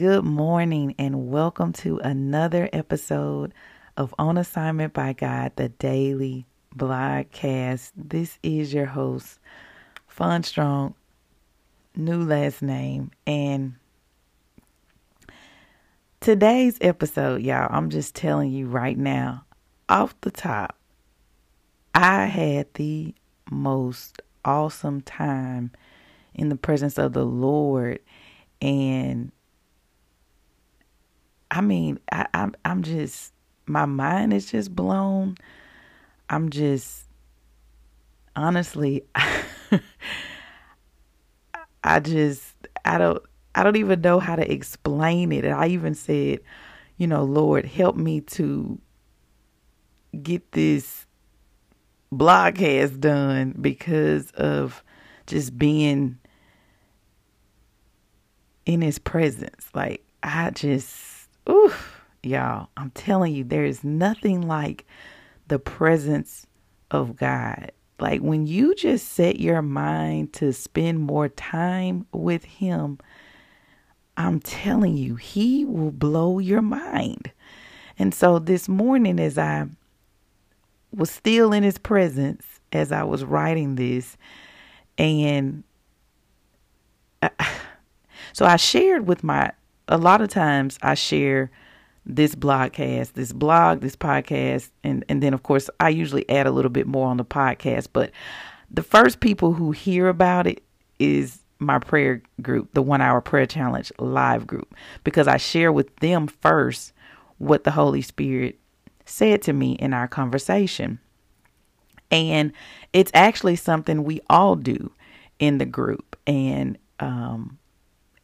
Good morning, and welcome to another episode of On Assignment by God, the daily blogcast. This is your host, Fun Strong, new last name, and today's episode, y'all, I'm just telling you right now, off the top, I had the most awesome time in the presence of the Lord, and I mean, I, I'm I'm just my mind is just blown. I'm just honestly I just I don't I don't even know how to explain it. And I even said, you know, Lord, help me to get this blogcast done because of just being in his presence. Like I just Oof, y'all, I'm telling you, there is nothing like the presence of God. Like when you just set your mind to spend more time with Him, I'm telling you, He will blow your mind. And so this morning, as I was still in His presence, as I was writing this, and I, so I shared with my a lot of times I share this blogcast, this blog, this podcast, and, and then of course I usually add a little bit more on the podcast. But the first people who hear about it is my prayer group, the one hour prayer challenge live group, because I share with them first what the Holy Spirit said to me in our conversation. And it's actually something we all do in the group. And um,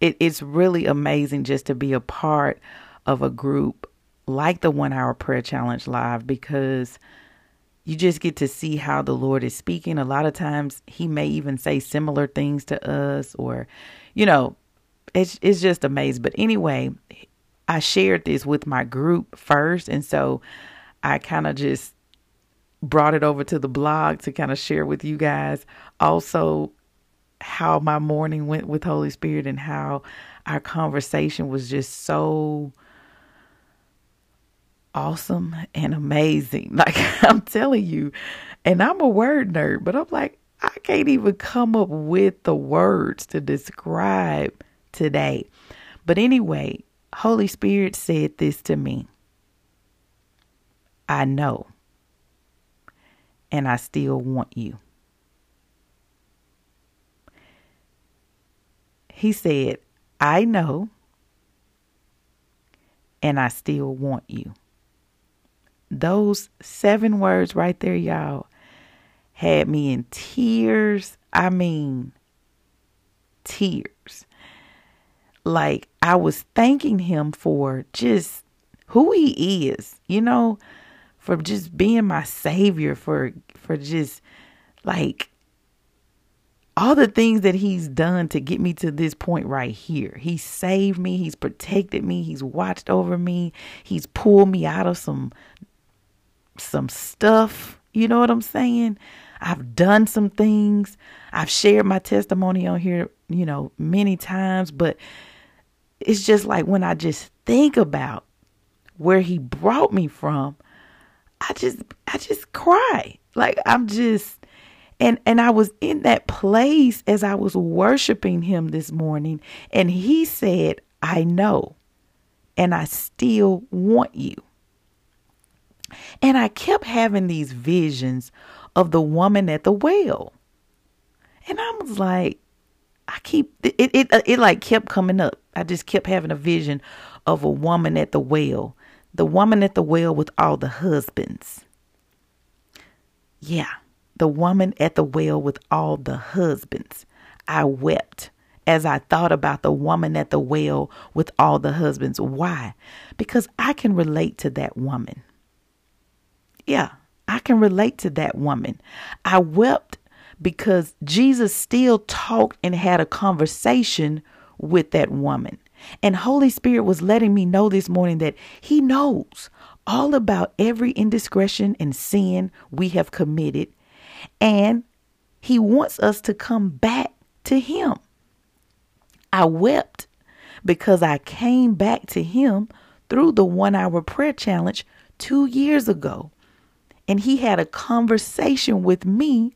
it, it's really amazing just to be a part of a group like the one hour prayer challenge live because you just get to see how the Lord is speaking. A lot of times he may even say similar things to us or, you know, it's it's just amazing. But anyway, I shared this with my group first and so I kind of just brought it over to the blog to kind of share with you guys. Also, how my morning went with Holy Spirit and how our conversation was just so awesome and amazing. Like I'm telling you, and I'm a word nerd, but I'm like, I can't even come up with the words to describe today. But anyway, Holy Spirit said this to me I know, and I still want you. He said, I know, and I still want you. Those seven words right there, y'all, had me in tears. I mean, tears. Like I was thanking him for just who he is, you know, for just being my savior, for for just like all the things that he's done to get me to this point right here. He saved me, he's protected me, he's watched over me, he's pulled me out of some some stuff, you know what I'm saying? I've done some things. I've shared my testimony on here, you know, many times, but it's just like when I just think about where he brought me from, I just I just cry. Like I'm just and and I was in that place as I was worshiping him this morning and he said, "I know and I still want you." And I kept having these visions of the woman at the well. And I was like, I keep it it it, it like kept coming up. I just kept having a vision of a woman at the well. The woman at the well with all the husbands. Yeah the woman at the well with all the husbands. I wept as I thought about the woman at the well with all the husbands. Why? Because I can relate to that woman. Yeah, I can relate to that woman. I wept because Jesus still talked and had a conversation with that woman. And Holy Spirit was letting me know this morning that He knows all about every indiscretion and sin we have committed. And He wants us to come back to Him. I wept because I came back to Him through the one hour prayer challenge two years ago. And He had a conversation with me,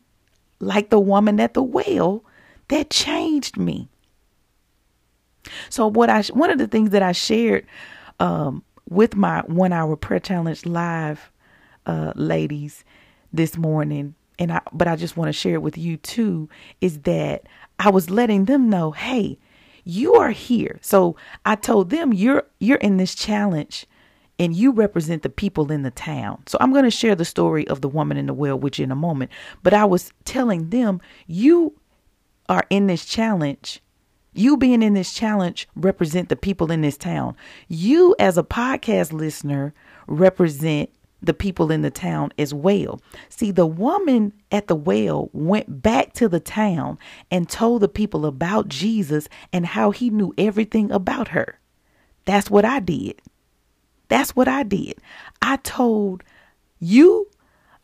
like the woman at the well, that changed me. So what I one of the things that I shared um, with my one hour prayer challenge live uh, ladies this morning, and I but I just want to share it with you too, is that I was letting them know, hey, you are here. So I told them you're you're in this challenge and you represent the people in the town. So I'm going to share the story of the woman in the well you in a moment. But I was telling them you are in this challenge you being in this challenge represent the people in this town. You as a podcast listener represent the people in the town as well. See, the woman at the well went back to the town and told the people about Jesus and how he knew everything about her. That's what I did. That's what I did. I told you,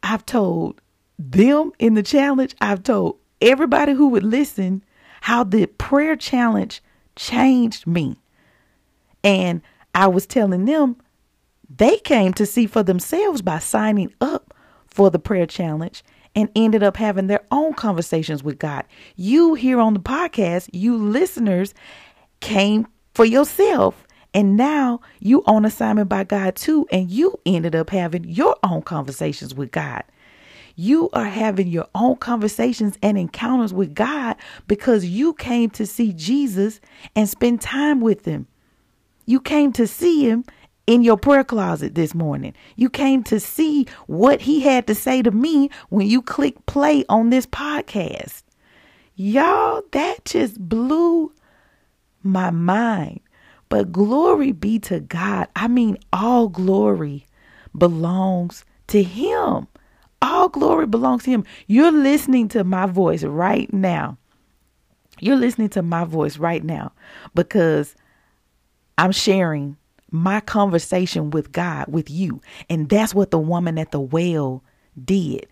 I've told them in the challenge, I've told everybody who would listen how the prayer challenge changed me. And I was telling them they came to see for themselves by signing up for the prayer challenge and ended up having their own conversations with God. You here on the podcast, you listeners came for yourself. And now you on assignment by God too, and you ended up having your own conversations with God. You are having your own conversations and encounters with God because you came to see Jesus and spend time with him. You came to see him in your prayer closet this morning. You came to see what he had to say to me when you click play on this podcast. Y'all, that just blew my mind. But glory be to God. I mean, all glory belongs to him. All glory belongs to him. You're listening to my voice right now. You're listening to my voice right now because I'm sharing my conversation with God, with you. And that's what the woman at the well did.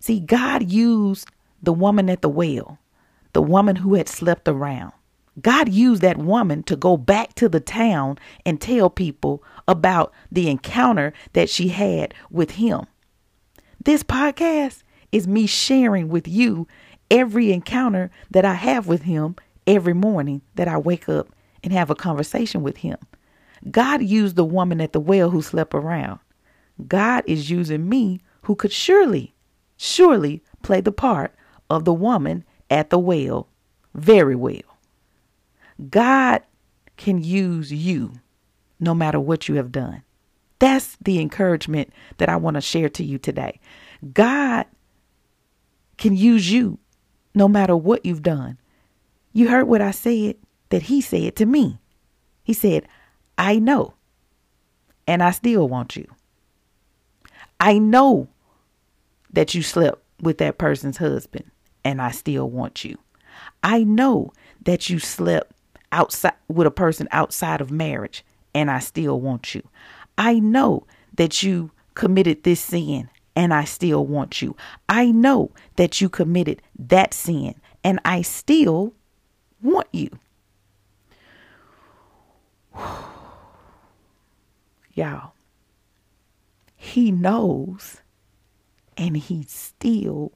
See, God used the woman at the well, the woman who had slept around. God used that woman to go back to the town and tell people about the encounter that she had with him. This podcast is me sharing with you every encounter that I have with Him every morning that I wake up and have a conversation with Him. God used the woman at the well who slept around. God is using me who could surely, surely play the part of the woman at the well very well. God can use you no matter what you have done. That's the encouragement that I want to share to you today. God can use you no matter what you've done. You heard what I said that He said to me. He said, I know, and I still want you. I know that you slept with that person's husband, and I still want you. I know that you slept outside with a person outside of marriage, and I still want you. I know that you committed this sin and I still want you. I know that you committed that sin and I still want you. Y'all, he knows and he still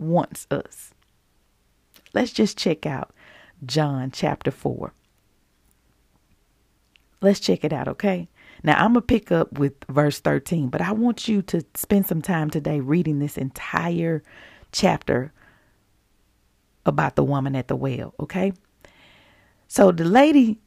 wants us. Let's just check out John chapter 4. Let's check it out, okay? Now, I'm going to pick up with verse 13, but I want you to spend some time today reading this entire chapter about the woman at the well, okay? So the lady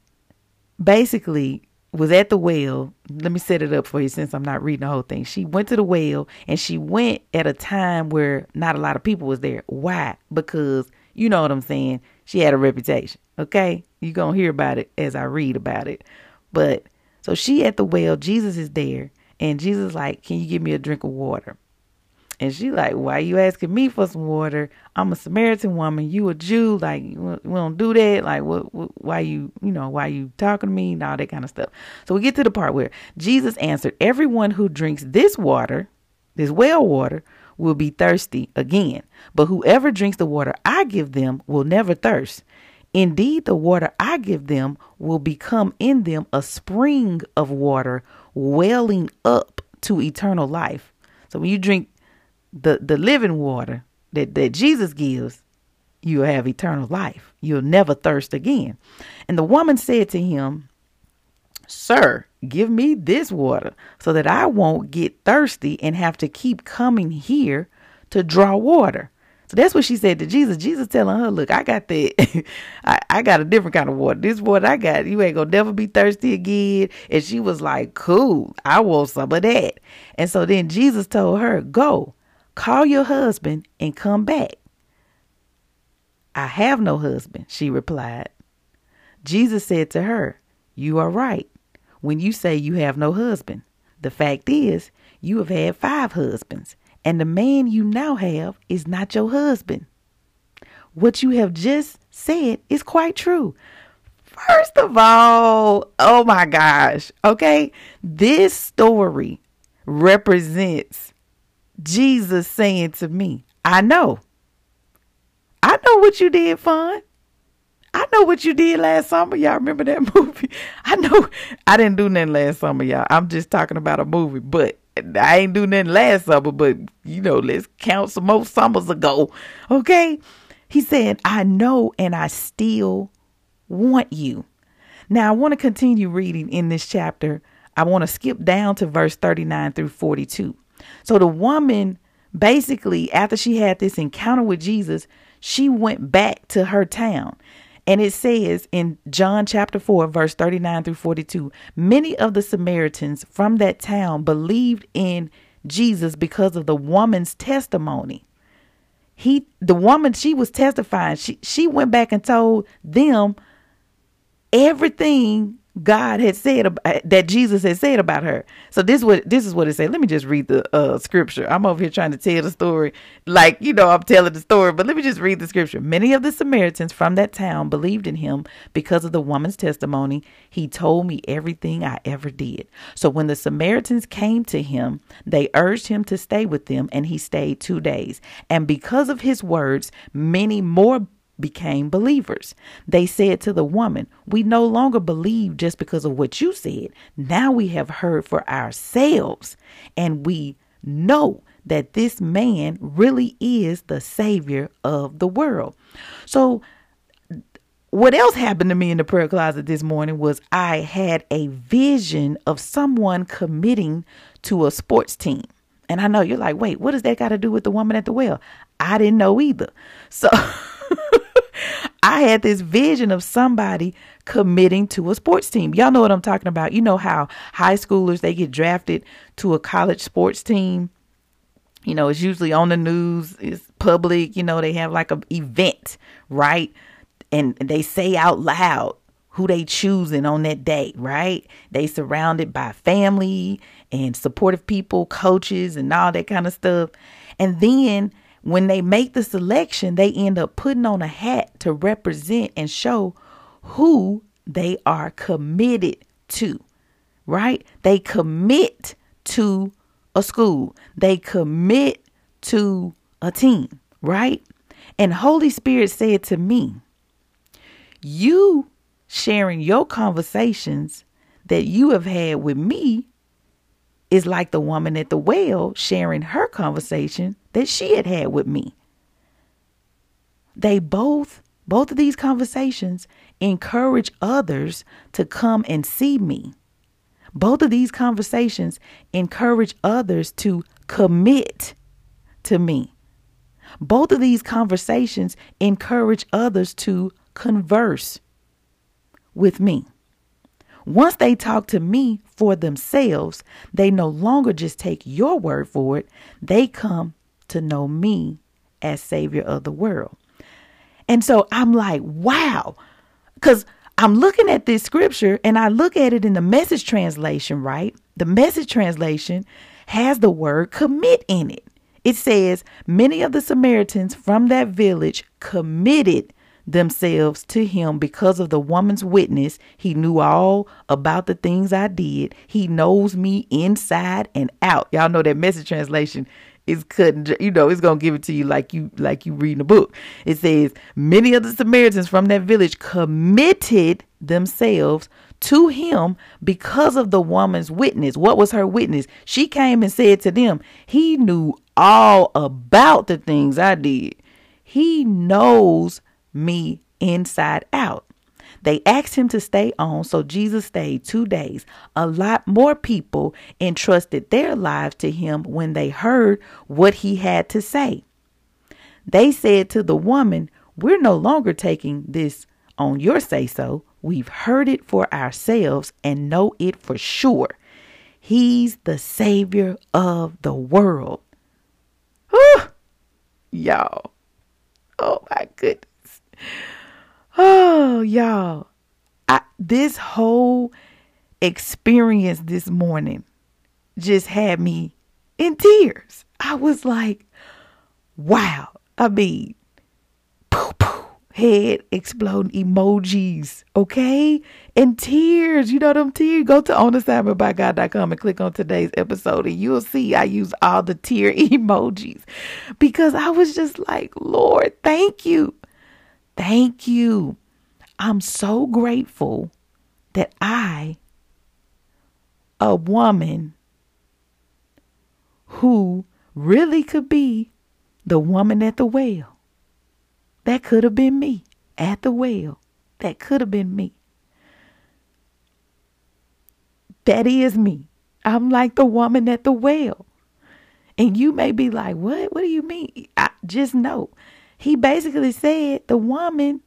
basically was at the well. Let me set it up for you since I'm not reading the whole thing. She went to the well and she went at a time where not a lot of people was there. Why? Because you know what I'm saying? she had a reputation. Okay, You're gonna hear about it as I read about it. But so she at the well, Jesus is there, and Jesus like, "Can you give me a drink of water?" And she like, why you asking me for some water? I'm a Samaritan woman. You a Jew. Like, we don't do that. Like, what, what, why you, you know, why you talking to me and all that kind of stuff. So we get to the part where Jesus answered, everyone who drinks this water, this well water, will be thirsty again. But whoever drinks the water I give them will never thirst. Indeed, the water I give them will become in them a spring of water welling up to eternal life. So when you drink the, the living water that, that Jesus gives, you'll have eternal life. You'll never thirst again. And the woman said to him, Sir, give me this water so that I won't get thirsty and have to keep coming here to draw water. So that's what she said to Jesus. Jesus telling her, Look, I got that. I, I got a different kind of water. This water I got, you ain't gonna never be thirsty again. And she was like, Cool, I want some of that. And so then Jesus told her, Go, Call your husband and come back. I have no husband, she replied. Jesus said to her, You are right when you say you have no husband. The fact is, you have had five husbands, and the man you now have is not your husband. What you have just said is quite true. First of all, oh my gosh, okay, this story represents Jesus saying to me, I know. I know what you did, fun. I know what you did last summer. Y'all remember that movie? I know I didn't do nothing last summer, y'all. I'm just talking about a movie, but I ain't do nothing last summer, but you know, let's count some more summers ago. Okay? He said, I know and I still want you. Now I want to continue reading in this chapter. I want to skip down to verse 39 through 42. So the woman basically, after she had this encounter with Jesus, she went back to her town. And it says in John chapter 4, verse 39 through 42 many of the Samaritans from that town believed in Jesus because of the woman's testimony. He, the woman, she was testifying. She, she went back and told them everything God had said about, uh, that Jesus had said about her. So this what this is what it said. Let me just read the uh, scripture. I'm over here trying to tell the story like you know I'm telling the story, but let me just read the scripture. Many of the Samaritans from that town believed in him because of the woman's testimony. He told me everything I ever did. So when the Samaritans came to him, they urged him to stay with them, and he stayed two days. And because of his words, many more became believers. They said to the woman, We no longer believe just because of what you said. Now we have heard for ourselves, and we know that this man really is the Savior of the world. So, what else happened to me in the prayer closet this morning was I had a vision of someone committing to a sports team. And I know you're like, wait, what does that got to do with the woman at the well? I didn't know either. So I had this vision of somebody committing to a sports team. Y'all know what I'm talking about. You know how high schoolers they get drafted to a college sports team. You know, it's usually on the news, it's public, you know, they have like a event, right? And they say out loud who they choosing on that day, right? They surrounded by family and supportive people, coaches and all that kind of stuff. And then when they make the selection, they end up putting on a hat to represent and show who they are committed to, right? They commit to a school, they commit to a team, right? And Holy Spirit said to me, You sharing your conversations that you have had with me is like the woman at the well sharing her conversation that she had had with me. They both, both of these conversations encourage others to come and see me. Both of these conversations encourage others to commit to me. Both of these conversations encourage others to converse with me. Once they talk to me for themselves, they no longer just take your word for it, they come to know me as Savior of the world. And so I'm like, wow. Because I'm looking at this scripture and I look at it in the message translation, right? The message translation has the word commit in it. It says, Many of the Samaritans from that village committed themselves to him because of the woman's witness. He knew all about the things I did. He knows me inside and out. Y'all know that message translation is cutting you know it's gonna give it to you like you like you reading a book it says many of the samaritans from that village committed themselves to him because of the woman's witness what was her witness she came and said to them he knew all about the things i did he knows me inside out they asked him to stay on, so Jesus stayed two days. A lot more people entrusted their lives to him when they heard what he had to say. They said to the woman, We're no longer taking this on your say so. We've heard it for ourselves and know it for sure. He's the Savior of the world. Whew. Y'all. Oh my goodness. Oh, y'all. I, this whole experience this morning just had me in tears. I was like, wow. I mean, poo poo, head exploding emojis, okay? And tears, you know them tears. Go to onassignmentbygod.com and click on today's episode, and you'll see I use all the tear emojis because I was just like, Lord, thank you. Thank you. I'm so grateful that I, a woman who really could be the woman at the well, that could have been me at the well, that could have been me. That is me. I'm like the woman at the well. And you may be like, what? What do you mean? I just know he basically said the woman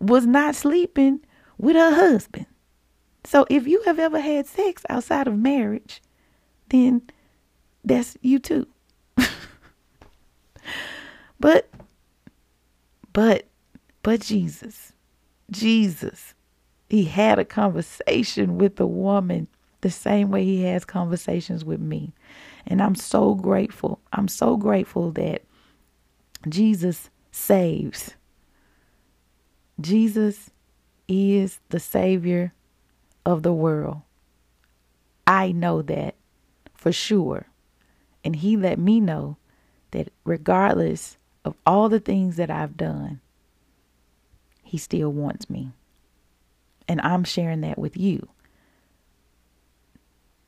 was not sleeping with her husband. So if you have ever had sex outside of marriage, then that's you too. but but but Jesus, Jesus, he had a conversation with the woman the same way he has conversations with me. And I'm so grateful. I'm so grateful that Jesus saves. Jesus is the Savior of the world. I know that for sure. And He let me know that regardless of all the things that I've done, He still wants me. And I'm sharing that with you.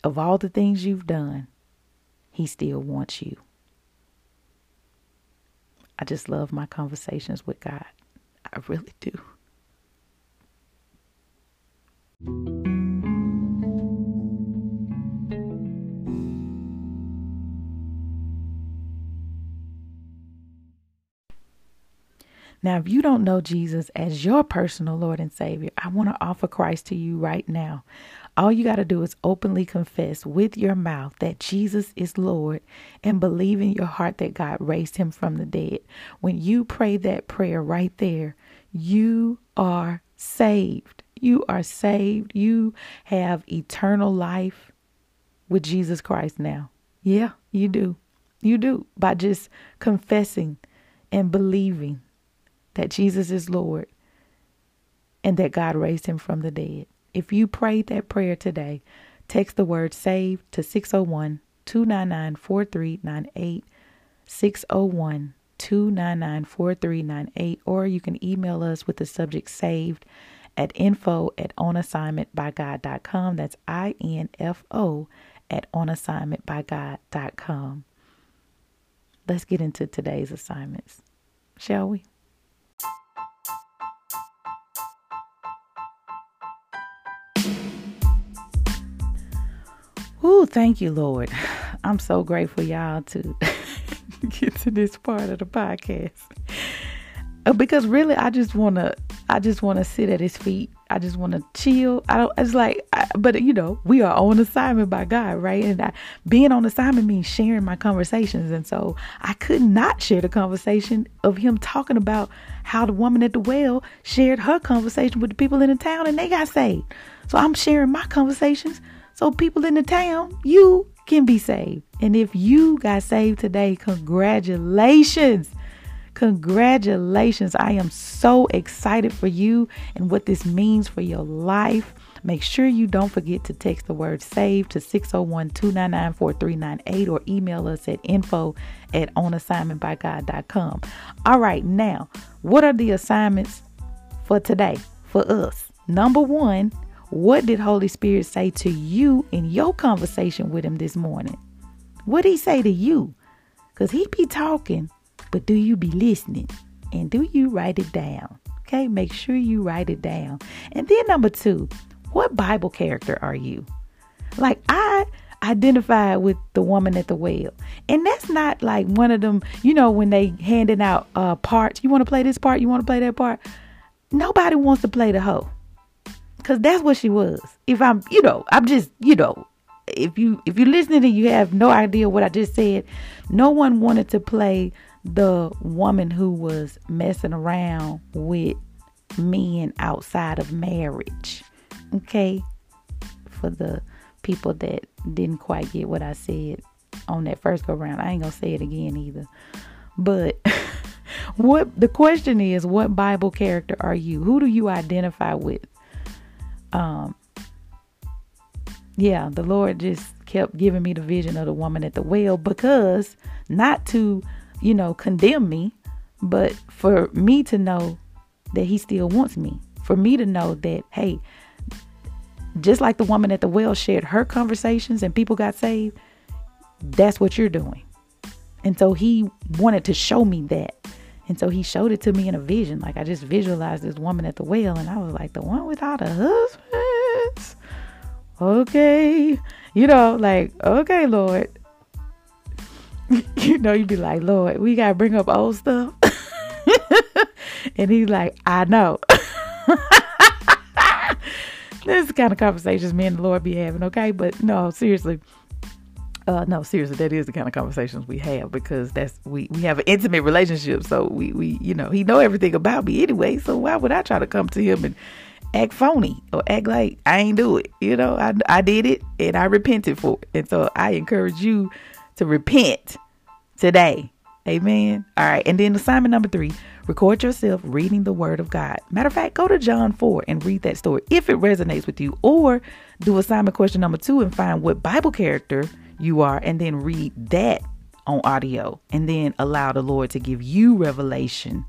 Of all the things you've done, He still wants you. I just love my conversations with God. I really do. Now, if you don't know Jesus as your personal Lord and Savior, I want to offer Christ to you right now. All you got to do is openly confess with your mouth that Jesus is Lord and believe in your heart that God raised him from the dead. When you pray that prayer right there, you are saved. You are saved. You have eternal life with Jesus Christ now. Yeah, you do. You do by just confessing and believing that Jesus is Lord and that God raised him from the dead. If you prayed that prayer today, text the word SAVE to 601 299 4398. 601 299 4398. Or you can email us with the subject SAVED at info at onassignmentbygod.com. That's I N F O at onassignmentbygod.com. Let's get into today's assignments, shall we? Thank you, Lord. I'm so grateful, y'all, to get to this part of the podcast. Uh, because really, I just wanna, I just wanna sit at His feet. I just want to chill. I don't. It's like, I, but you know, we are on assignment by God, right? And I, being on assignment means sharing my conversations, and so I could not share the conversation of him talking about how the woman at the well shared her conversation with the people in the town, and they got saved. So I'm sharing my conversations, so people in the town, you can be saved. And if you got saved today, congratulations. Congratulations. I am so excited for you and what this means for your life. Make sure you don't forget to text the word SAVE to 601 299 4398 or email us at info at onassignmentbygod.com. All right, now, what are the assignments for today for us? Number one, what did Holy Spirit say to you in your conversation with Him this morning? What did He say to you? Because He be talking but do you be listening? And do you write it down? Okay, make sure you write it down. And then number two, what Bible character are you? Like I identified with the woman at the well. And that's not like one of them, you know, when they handing out uh parts. You want to play this part, you want to play that part. Nobody wants to play the hoe. Cause that's what she was. If I'm, you know, I'm just, you know, if you if you're listening and you have no idea what I just said, no one wanted to play the woman who was messing around with men outside of marriage. Okay? For the people that didn't quite get what I said on that first go round. I ain't gonna say it again either. But what the question is, what Bible character are you? Who do you identify with? Um yeah, the Lord just kept giving me the vision of the woman at the well because not to you know, condemn me, but for me to know that he still wants me. For me to know that, hey, just like the woman at the well shared her conversations and people got saved, that's what you're doing. And so he wanted to show me that. And so he showed it to me in a vision. Like I just visualized this woman at the well, and I was like, the one without a husband. Okay. You know, like, okay, Lord. you know, you'd be like, Lord, we got to bring up old stuff. and he's like, I know. this is the kind of conversations me and the Lord be having, okay? But no, seriously. Uh, no, seriously, that is the kind of conversations we have because that's we we have an intimate relationship. So we we you know he know everything about me anyway. So why would I try to come to him and act phony or act like I ain't do it? You know, I I did it and I repented for it. And so I encourage you to repent today. Amen. All right. And then assignment number three record yourself reading the word of God. Matter of fact, go to John 4 and read that story if it resonates with you, or do assignment question number two and find what Bible character you are and then read that on audio and then allow the Lord to give you revelation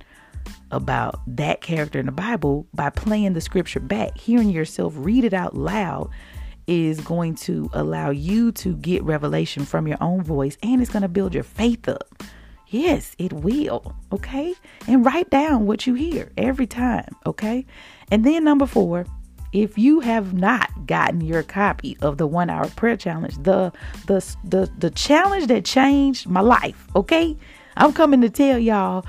about that character in the Bible by playing the scripture back, hearing yourself read it out loud is going to allow you to get revelation from your own voice and it's going to build your faith up. Yes, it will. Okay. And write down what you hear every time. Okay. And then number four, if you have not gotten your copy of the one hour prayer challenge, the the the the challenge that changed my life, okay? I'm coming to tell y'all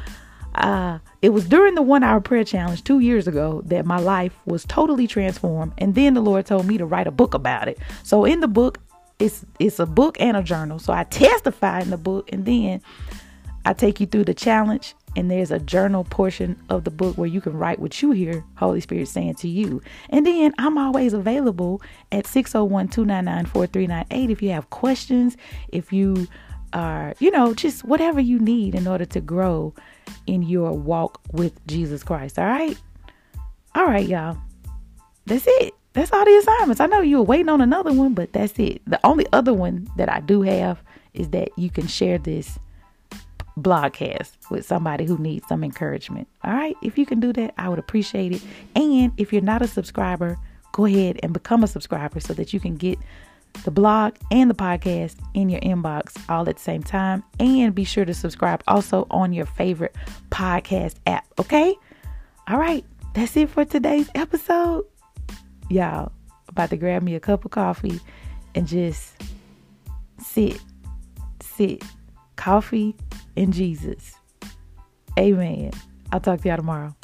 uh, it was during the one hour prayer challenge two years ago that my life was totally transformed. And then the Lord told me to write a book about it. So in the book, it's it's a book and a journal. So I testify in the book and then I take you through the challenge and there's a journal portion of the book where you can write what you hear Holy Spirit saying to you. And then I'm always available at 601-299-4398 if you have questions, if you are, you know, just whatever you need in order to grow in your walk with Jesus Christ. All right? All right, y'all. That's it. That's all the assignments. I know you were waiting on another one, but that's it. The only other one that I do have is that you can share this blogcast with somebody who needs some encouragement. All right? If you can do that, I would appreciate it. And if you're not a subscriber, go ahead and become a subscriber so that you can get the blog and the podcast in your inbox all at the same time. And be sure to subscribe also on your favorite podcast app. Okay? All right. That's it for today's episode. Y'all, about to grab me a cup of coffee and just sit, sit. Coffee and Jesus. Amen. I'll talk to y'all tomorrow.